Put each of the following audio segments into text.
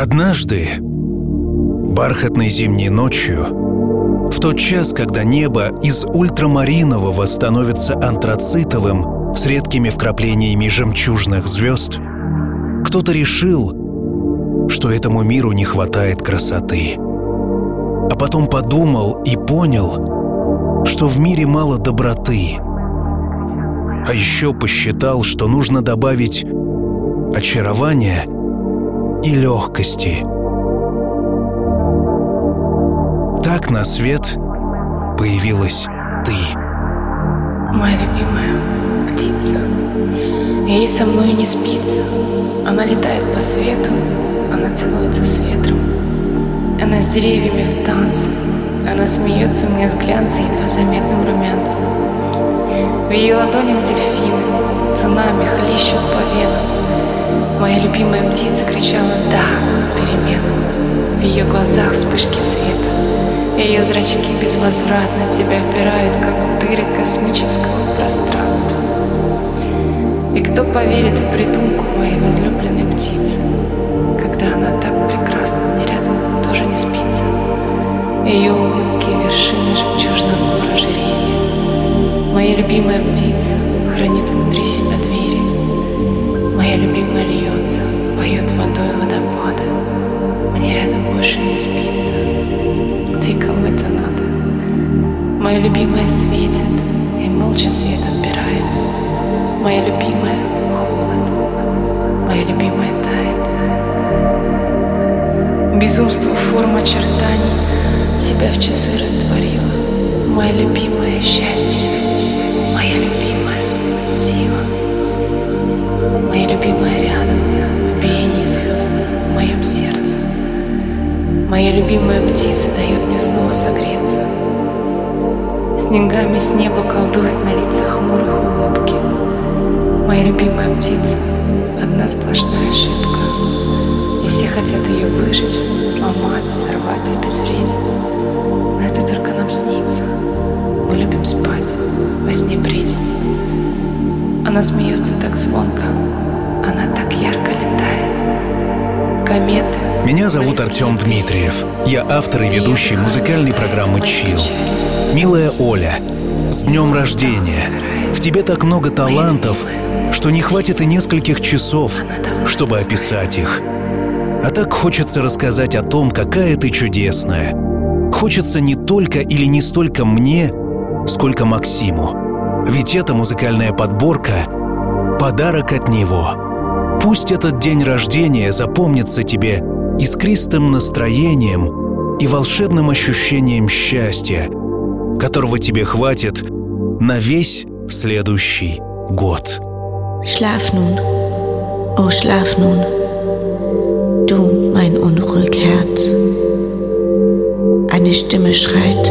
Однажды, бархатной зимней ночью, в тот час, когда небо из ультрамаринового становится антрацитовым с редкими вкраплениями жемчужных звезд, кто-то решил, что этому миру не хватает красоты. А потом подумал и понял, что в мире мало доброты. А еще посчитал, что нужно добавить очарования и легкости. Так на свет появилась ты. Моя любимая птица. Ей со мной не спится. Она летает по свету, она целуется с ветром. Она с деревьями в танце. Она смеется мне с глянцем едва заметным румянцем. В ее ладонях дельфины цунами хлещут по венам. Моя любимая птица кричала «Да!» переменам. В ее глазах вспышки света. Ее зрачки безвозвратно тебя впирают, как дыры космического пространства. И кто поверит в придумку моей возлюбленной птицы, когда она так прекрасна, мне рядом тоже не спится. Ее улыбки — вершины жемчужных гор ожерелья. Моя любимая птица хранит внутри себя двери. Моя любимая льется, поет водой водопада. Мне рядом больше не спится. И кому это надо? Моя любимая светит и молча свет отбирает. Моя любимая — холод. Моя любимая тает. Безумство форм очертаний себя в часы растворила. Моя любимая — счастье. Любимая рядом, в звезд в моем сердце. Моя любимая птица дает мне снова согреться. Снегами с неба колдует на лицах хмурых улыбки. Моя любимая птица — одна сплошная ошибка. И все хотят ее выжечь, сломать, сорвать обезвредить. Но это только нам снится. Мы любим спать, во сне бредить. Она смеется так звонко, Кометы. Меня зовут Артем Дмитриев. Я автор и ведущий музыкальной программы «Чил». Милая Оля, с днем рождения! В тебе так много талантов, что не хватит и нескольких часов, чтобы описать их. А так хочется рассказать о том, какая ты чудесная. Хочется не только или не столько мне, сколько Максиму. Ведь эта музыкальная подборка — подарок от него. Пусть этот день рождения запомнится тебе искристым настроением и волшебным ощущением счастья, которого тебе хватит на весь следующий год. Schlaf nun, oh schlaf nun, du mein unruhig Herz. Eine Stimme schreit,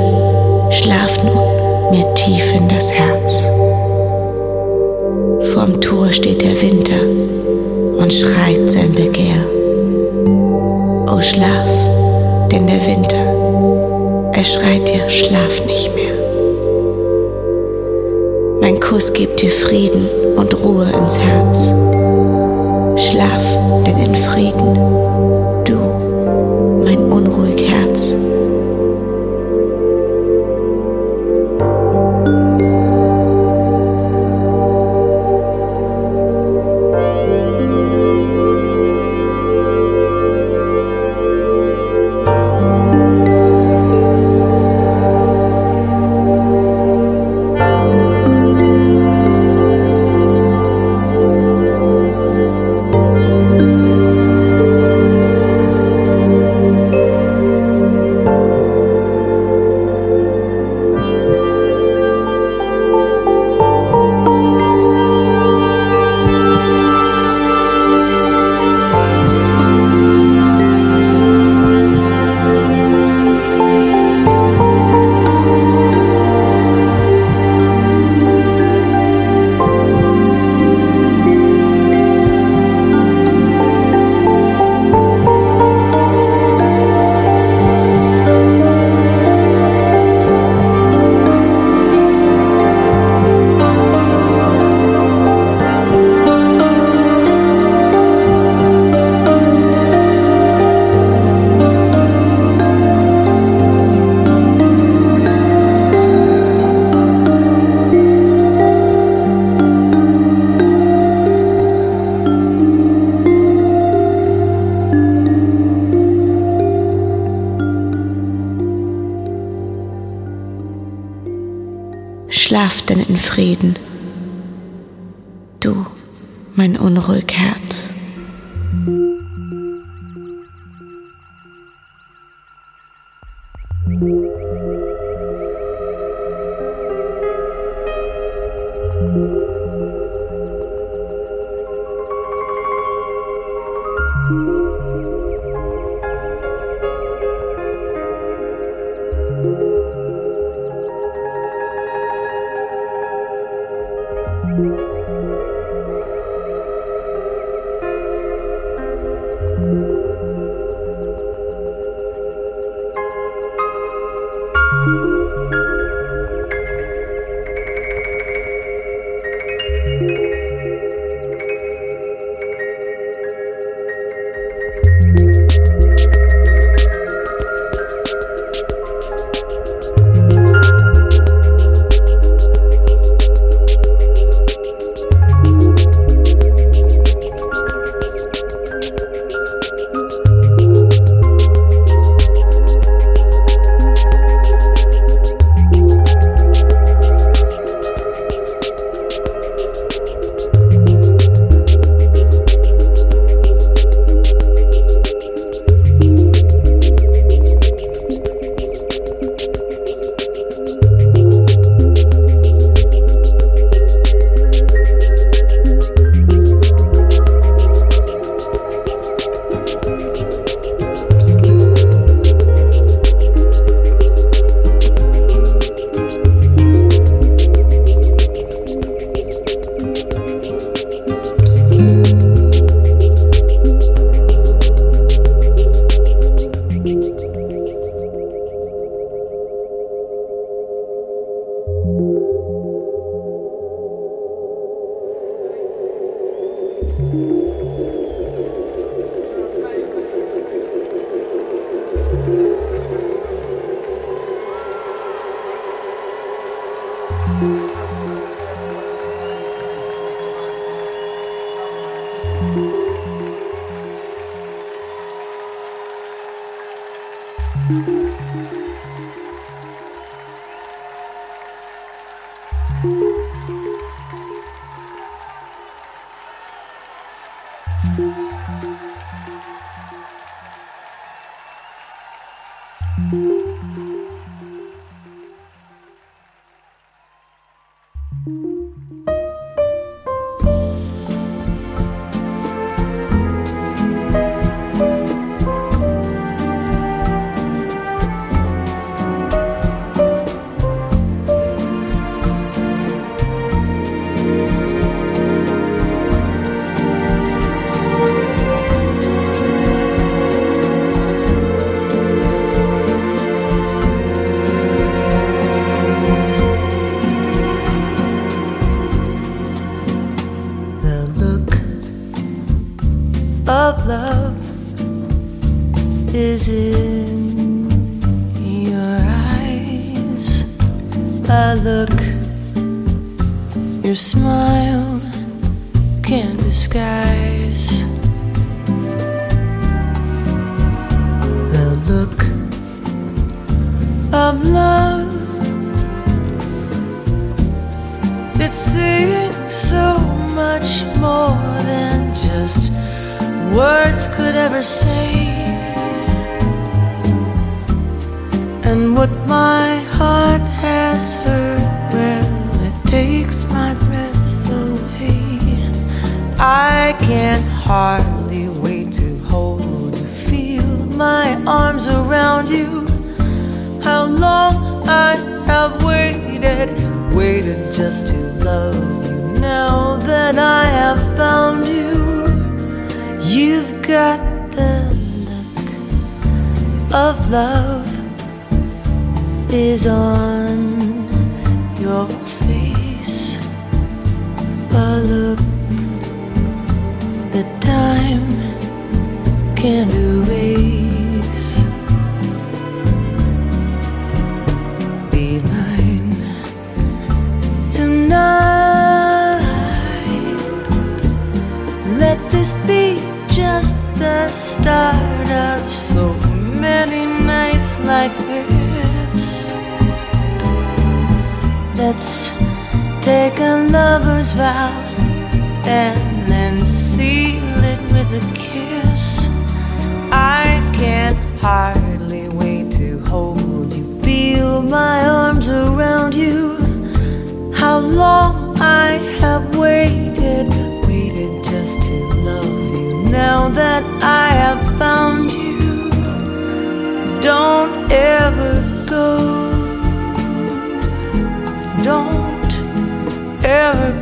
schlaf nun mir tief in das Herz. Vorm Tor steht der Winter und schreit sein Begehr. Oh schlaf, denn der Winter, er schreit dir, schlaf nicht mehr. Mein Kuss gibt dir Frieden und Ruhe ins Herz. Schlaf, denn in Frieden, du, mein unruhig Herz. Du, mein unruhig Herz. see it so much more than just words could ever say. And what my heart has heard, well, it takes my breath away. I can hardly wait to hold you, feel my arms around you. How long I have waited waited just to love you. Now that I have found you, you've got the look of love is on your face. A look that time can erase. be just the start of so many nights like this. Let's take a lover's vow and then seal it with a kiss. I can't hardly wait to hold you, feel my arms around you. How long I have waited now that I have found you, don't ever go. Don't ever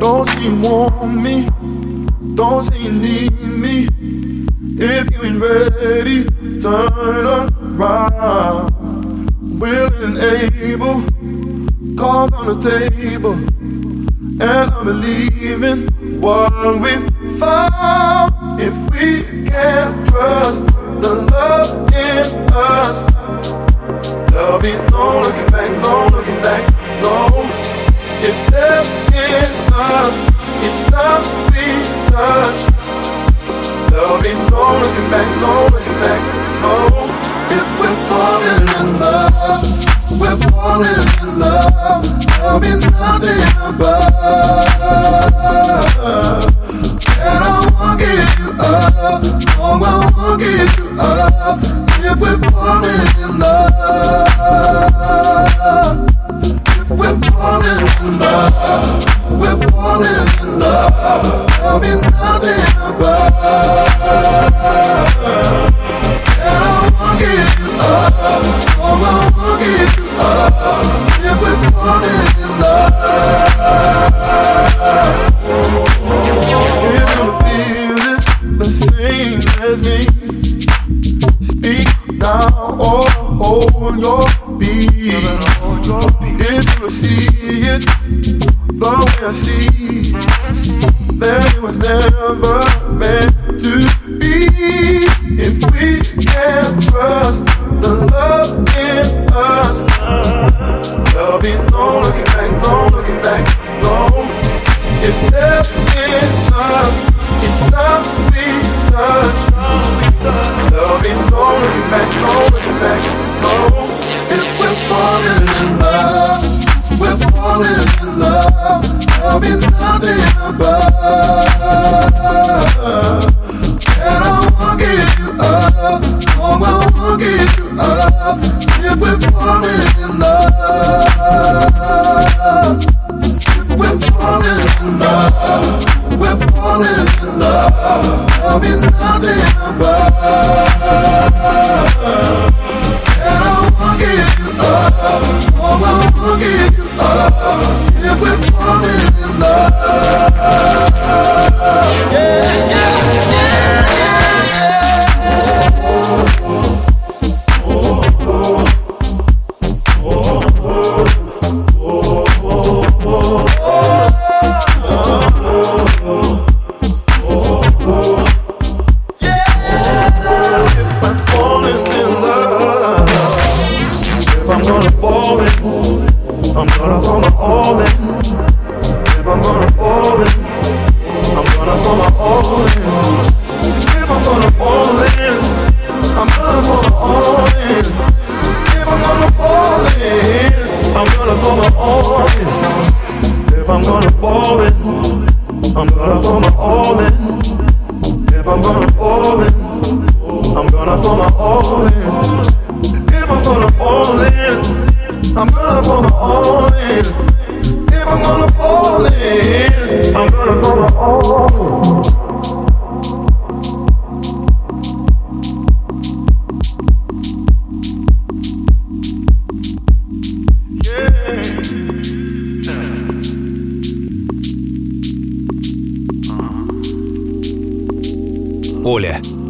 Don't say you want me. Don't say you need me. If you ain't ready, turn around. Willing and able, cards on the table. And I'm believing what we found. If we can't trust above. And I won't give you up. No, I won't give you up. If we're falling in love. If we're falling in love. We're falling in love. There'll be nothing. with me.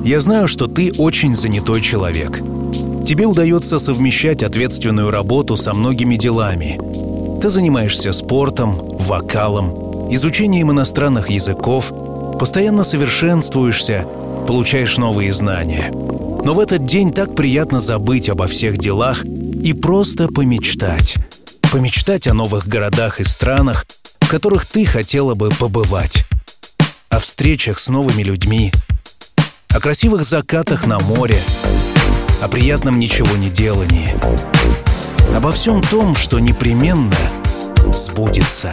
Я знаю, что ты очень занятой человек. Тебе удается совмещать ответственную работу со многими делами. Ты занимаешься спортом, вокалом, изучением иностранных языков, постоянно совершенствуешься, получаешь новые знания. Но в этот день так приятно забыть обо всех делах и просто помечтать. Помечтать о новых городах и странах, в которых ты хотела бы побывать. О встречах с новыми людьми – о красивых закатах на море, о приятном ничего не делании, обо всем том, что непременно сбудется.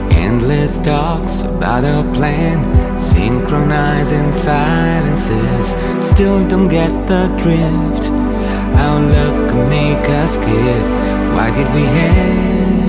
Endless talks about a plan, synchronizing silences. Still don't get the drift. How love can make us scared why did we hesitate?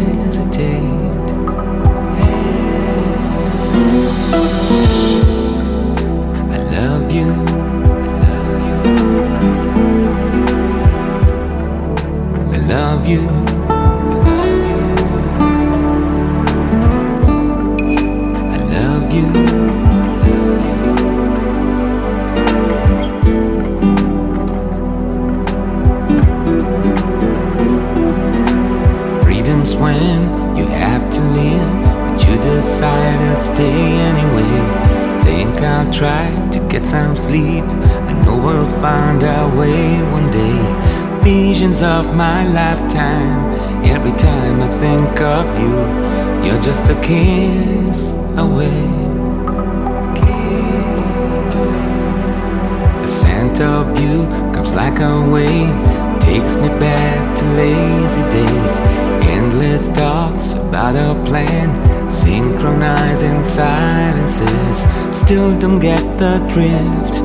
Visions of my lifetime. Every time I think of you, you're just a kiss away. Kiss away. The scent of you comes like a wave, takes me back to lazy days. Endless talks about a plan synchronizing silences. Still don't get the drift.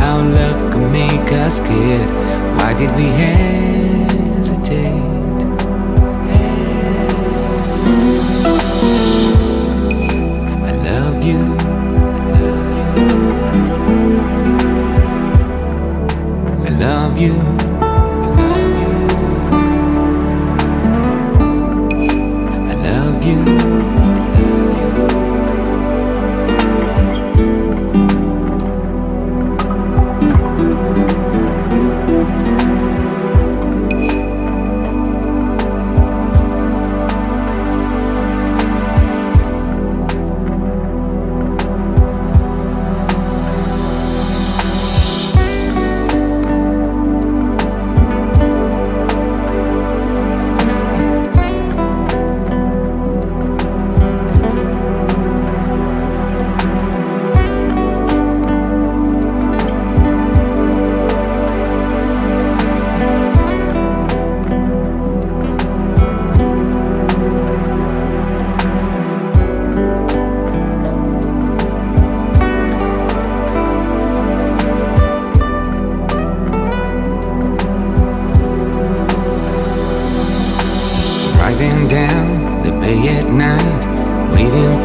How love can make us scared. Why did we hesitate? I love you. I love you.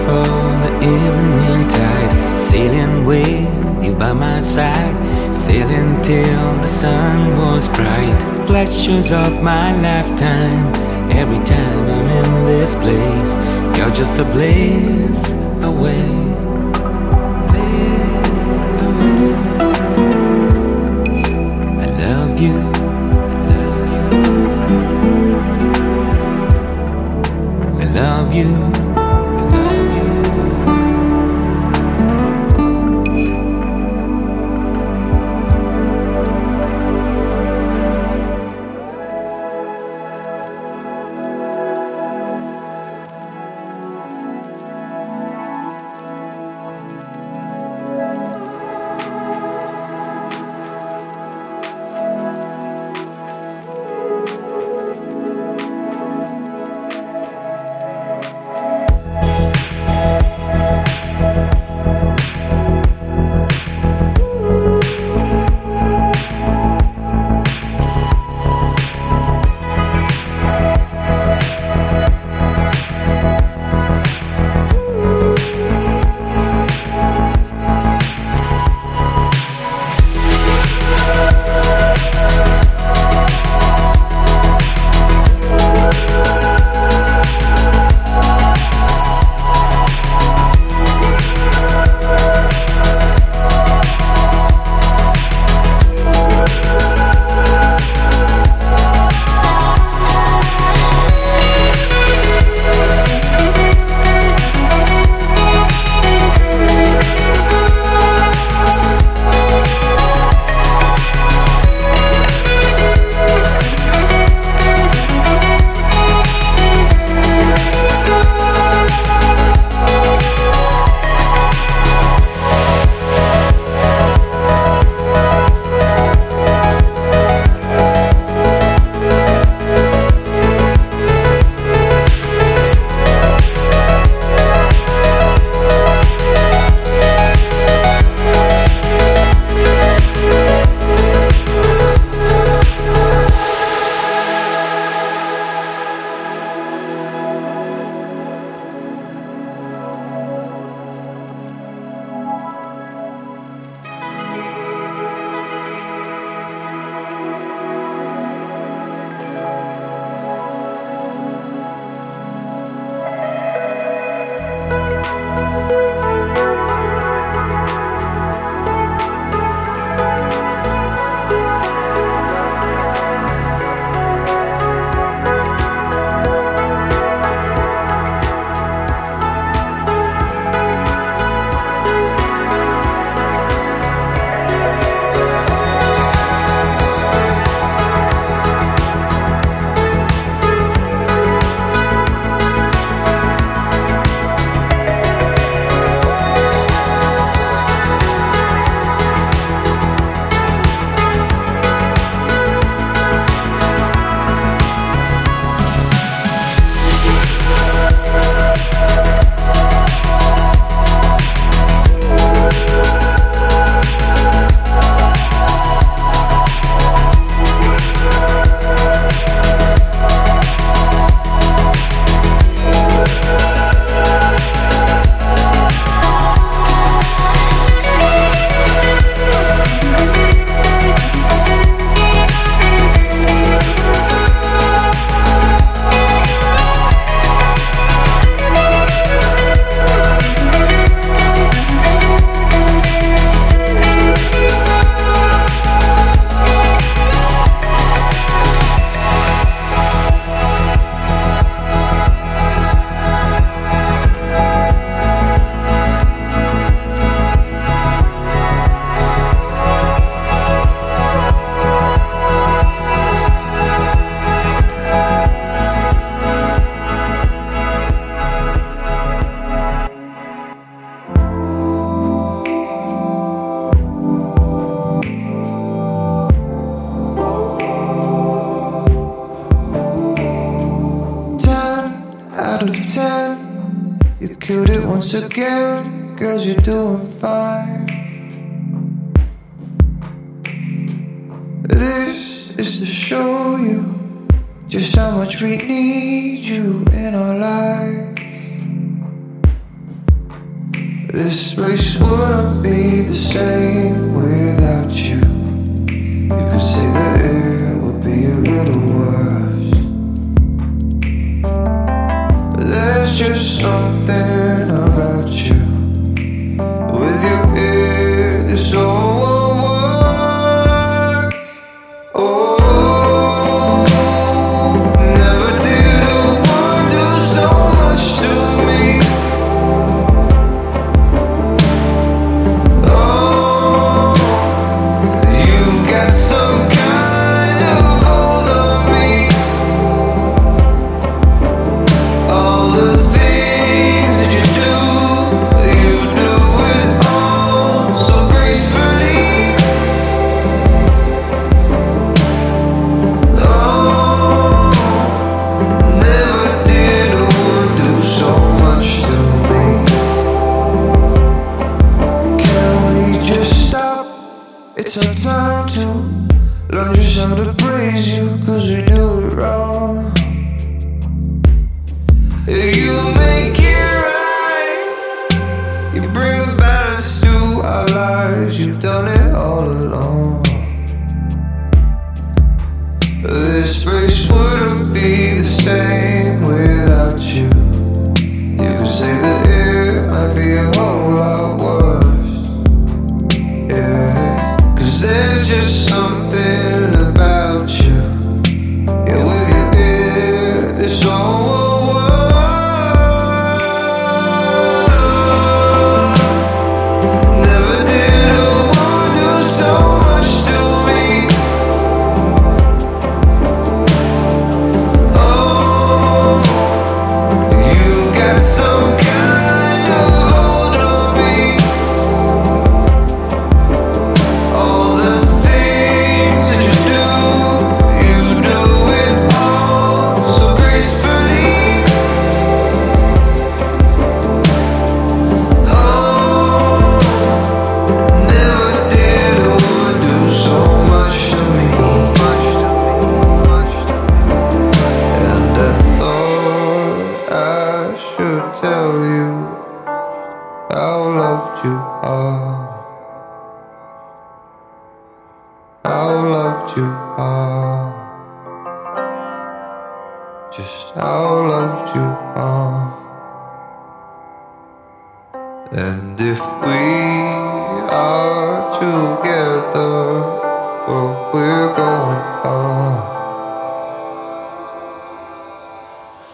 For the evening tide, sailing with you by my side, sailing till the sun was bright. Flashes of my lifetime, every time I'm in this place, you're just a blaze away. I love you. I love you. You are. How loved you are. Just how loved you are. And if we are together, well, we're going far.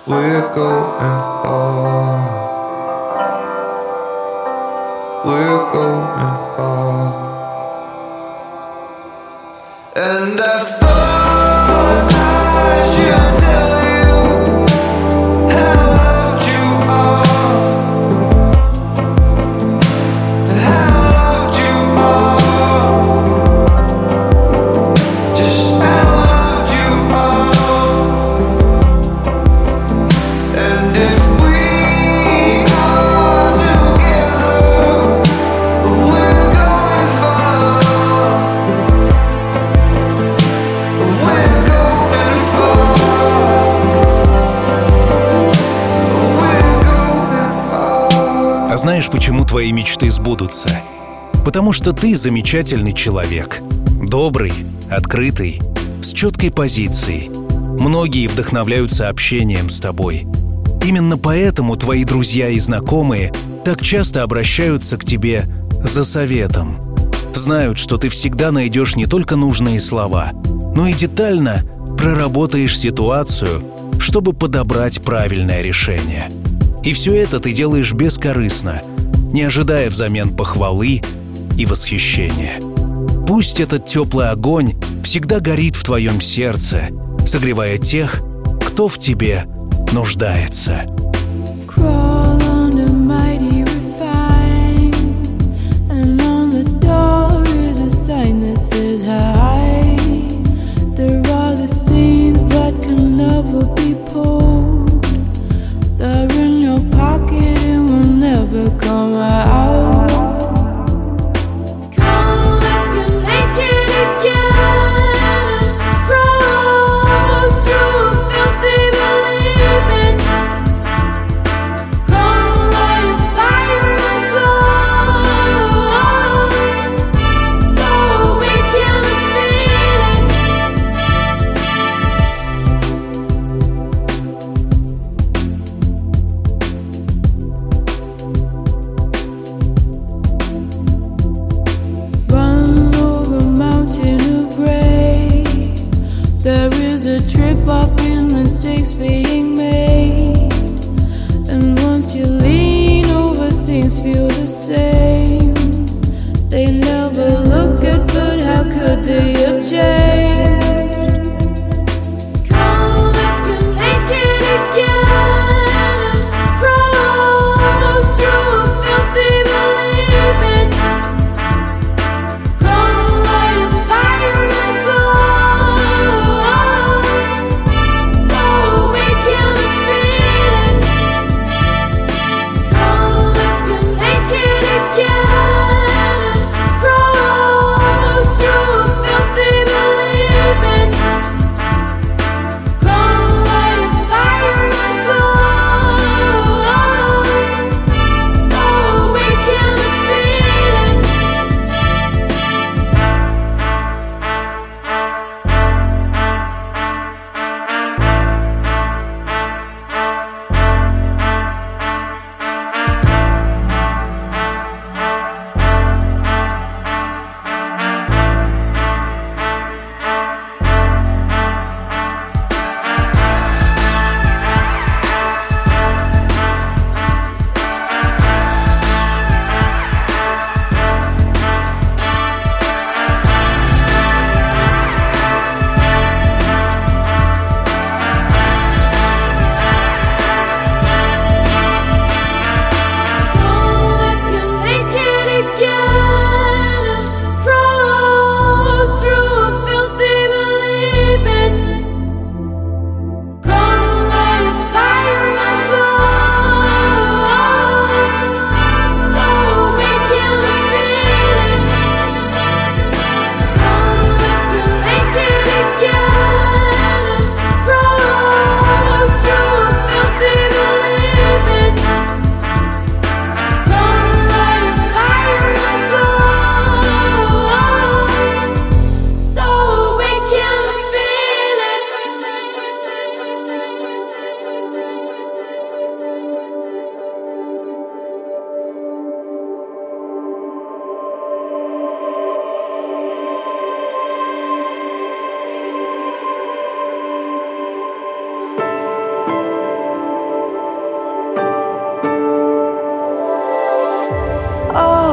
We're going знаешь, почему твои мечты сбудутся? Потому что ты замечательный человек. Добрый, открытый, с четкой позицией. Многие вдохновляются общением с тобой. Именно поэтому твои друзья и знакомые так часто обращаются к тебе за советом. Знают, что ты всегда найдешь не только нужные слова, но и детально проработаешь ситуацию, чтобы подобрать правильное решение. И все это ты делаешь бескорыстно, не ожидая взамен похвалы и восхищения. Пусть этот теплый огонь всегда горит в твоем сердце, согревая тех, кто в тебе нуждается.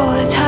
all the time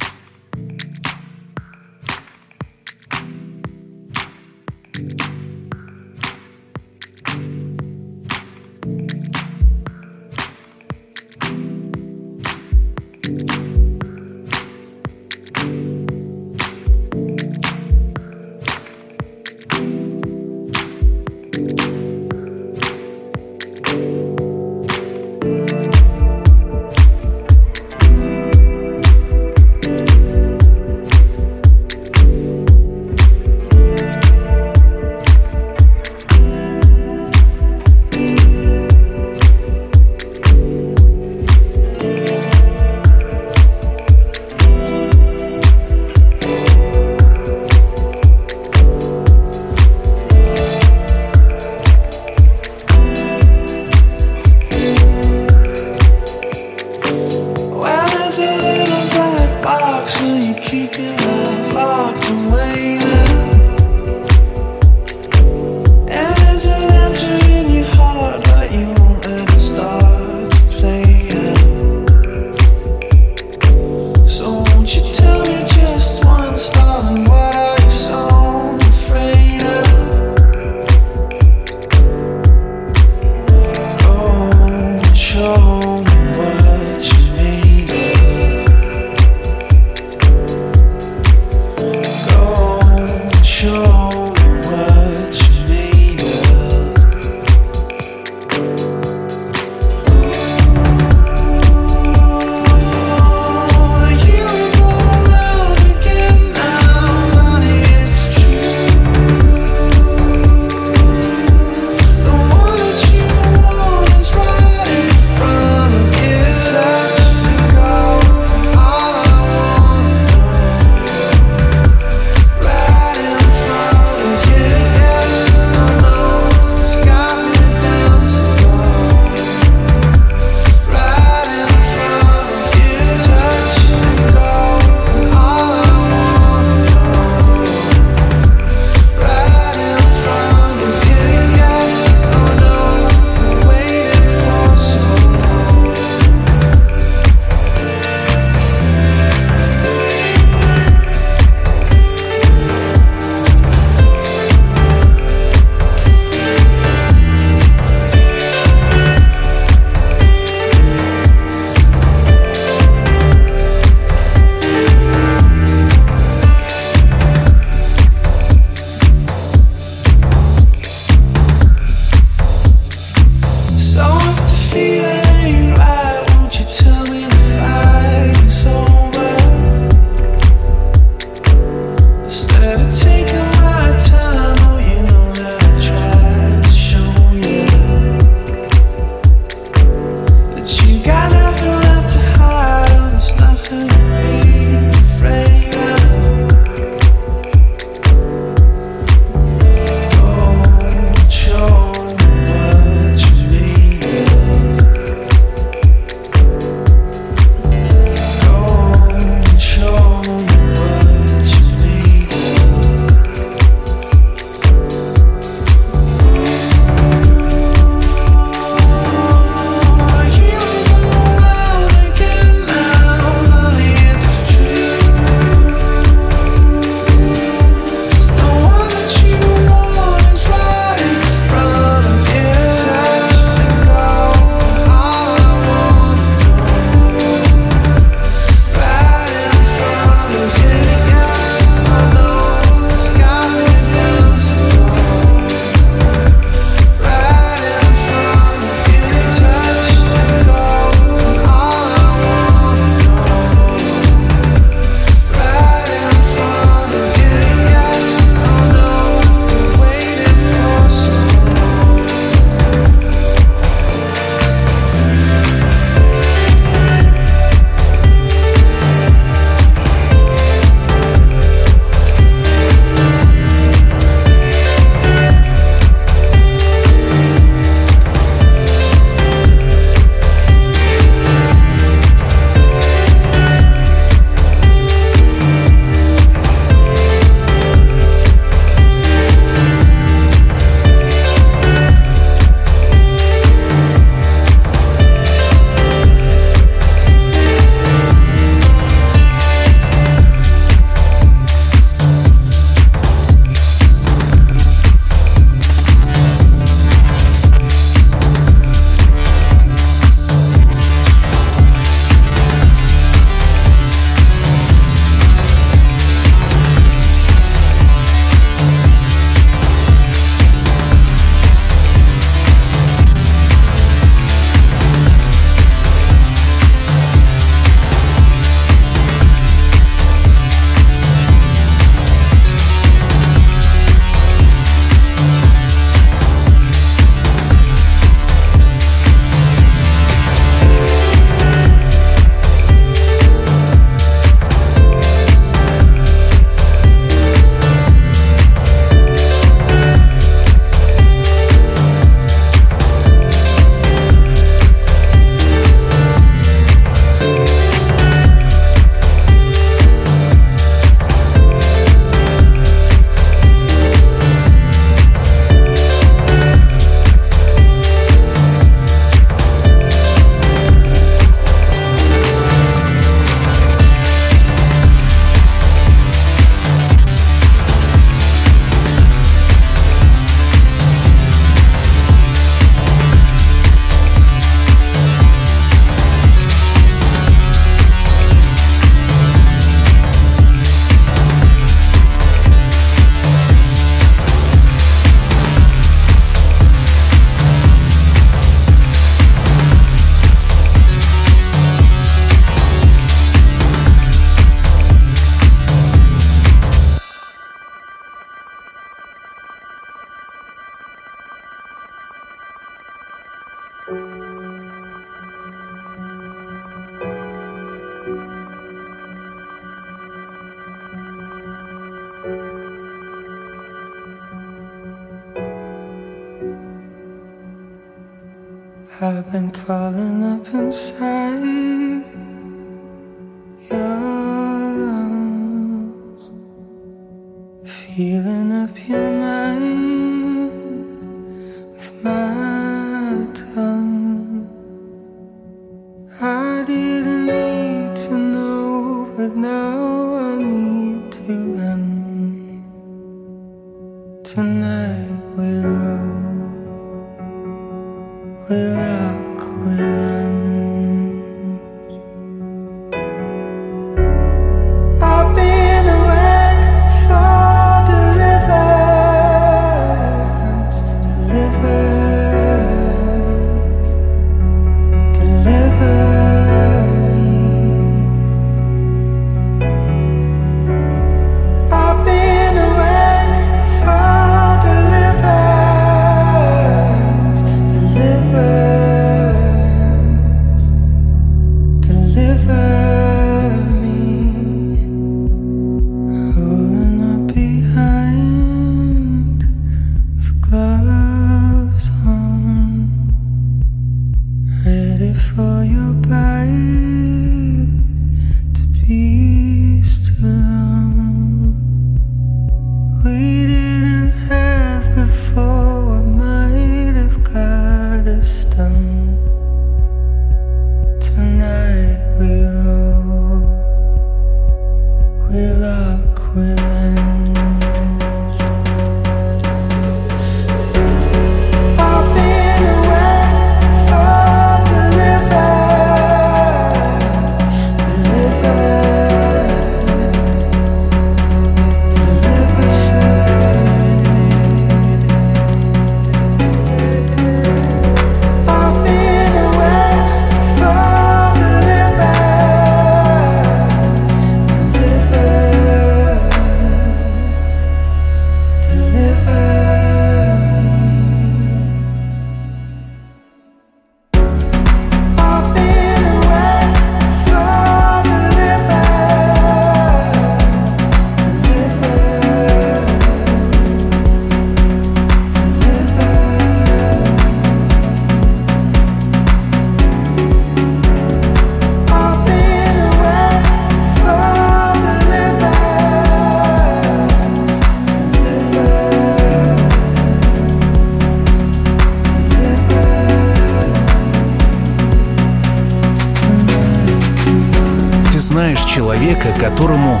человека, которому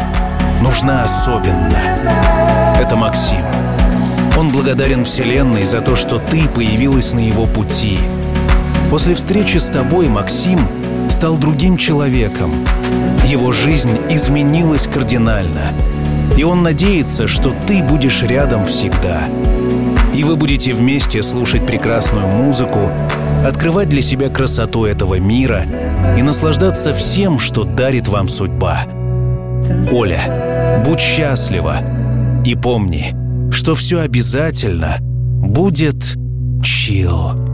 нужна особенно. Это Максим. Он благодарен Вселенной за то, что ты появилась на его пути. После встречи с тобой Максим стал другим человеком. Его жизнь изменилась кардинально. И он надеется, что ты будешь рядом всегда. И вы будете вместе слушать прекрасную музыку, открывать для себя красоту этого мира и наслаждаться всем, что дарит вам судьба. Оля, будь счастлива и помни, что все обязательно будет чил.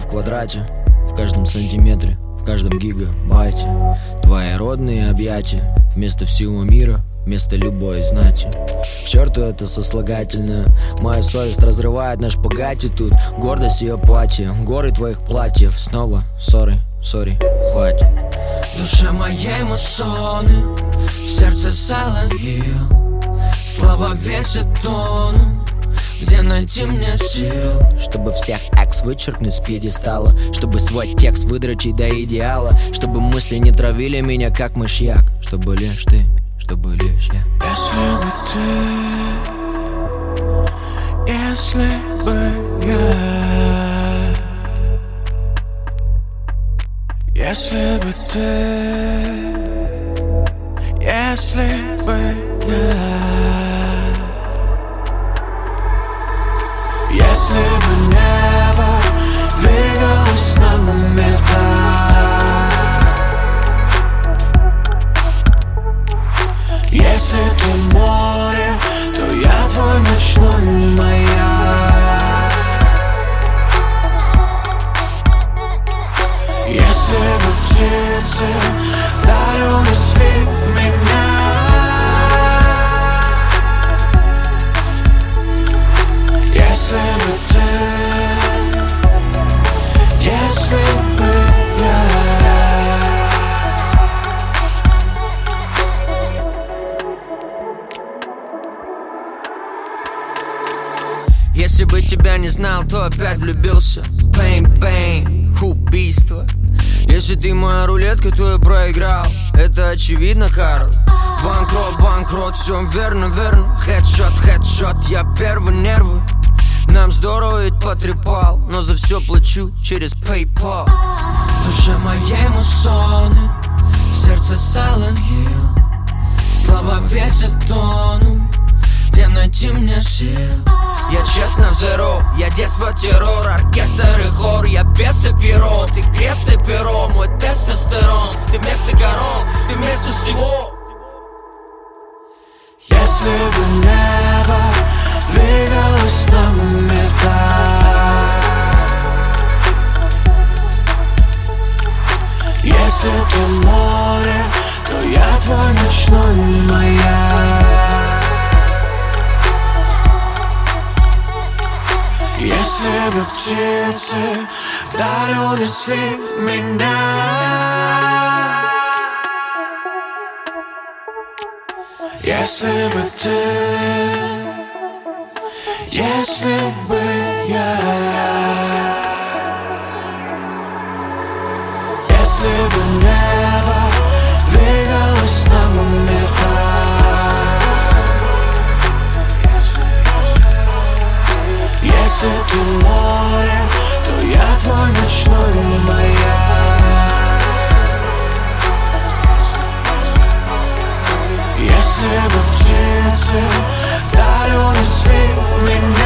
В квадрате В каждом сантиметре, в каждом гигабайте. Твои родные объятия Вместо всего мира, вместо любой знати. К черту это сослагательное. Моя совесть разрывает наш погати тут. Гордость ее платье, горы твоих платьев. Снова, сори, сори, хватит. В душе моей муссоны В сердце соловьил Слова весят тону Где найти мне сил Чтобы всех вычеркнуть с пьедестала Чтобы свой текст выдрочить до идеала Чтобы мысли не травили меня, как мышьяк. Чтобы лишь ты, чтобы лишь я. Если бы ты Если бы я. Если бы ты Если бы я Если ты море, то я твой ночной маяк. Если бы птицы вдаль унесли меня. Если бы Если бы тебя не знал, то опять влюбился. Бэйн, убийство. Если ты моя рулетка, то я проиграл. Это очевидно, Карл. Банкрот, банкрот, все верно, верно. Хедшот, хедшот, я первый нервы. Нам здорово ведь потрепал Но за все плачу через PayPal. Душа моей мусоны Сердце Silent Hill. Слова весят тонну Где найти мне сил Я честно zero Я детство террор Оркестр и хор Я бес и перо Ты крест и перо Мой тестостерон. Ты вместо корон Ты вместо всего. Если бы небо двигалось с нами вдаль Если ты море, то я твой ночной маяк Если бы птицы вдаль унесли меня Если бы ты, если бы ты море, то я твой ночной моя. Если бы птицы вдали унесли меня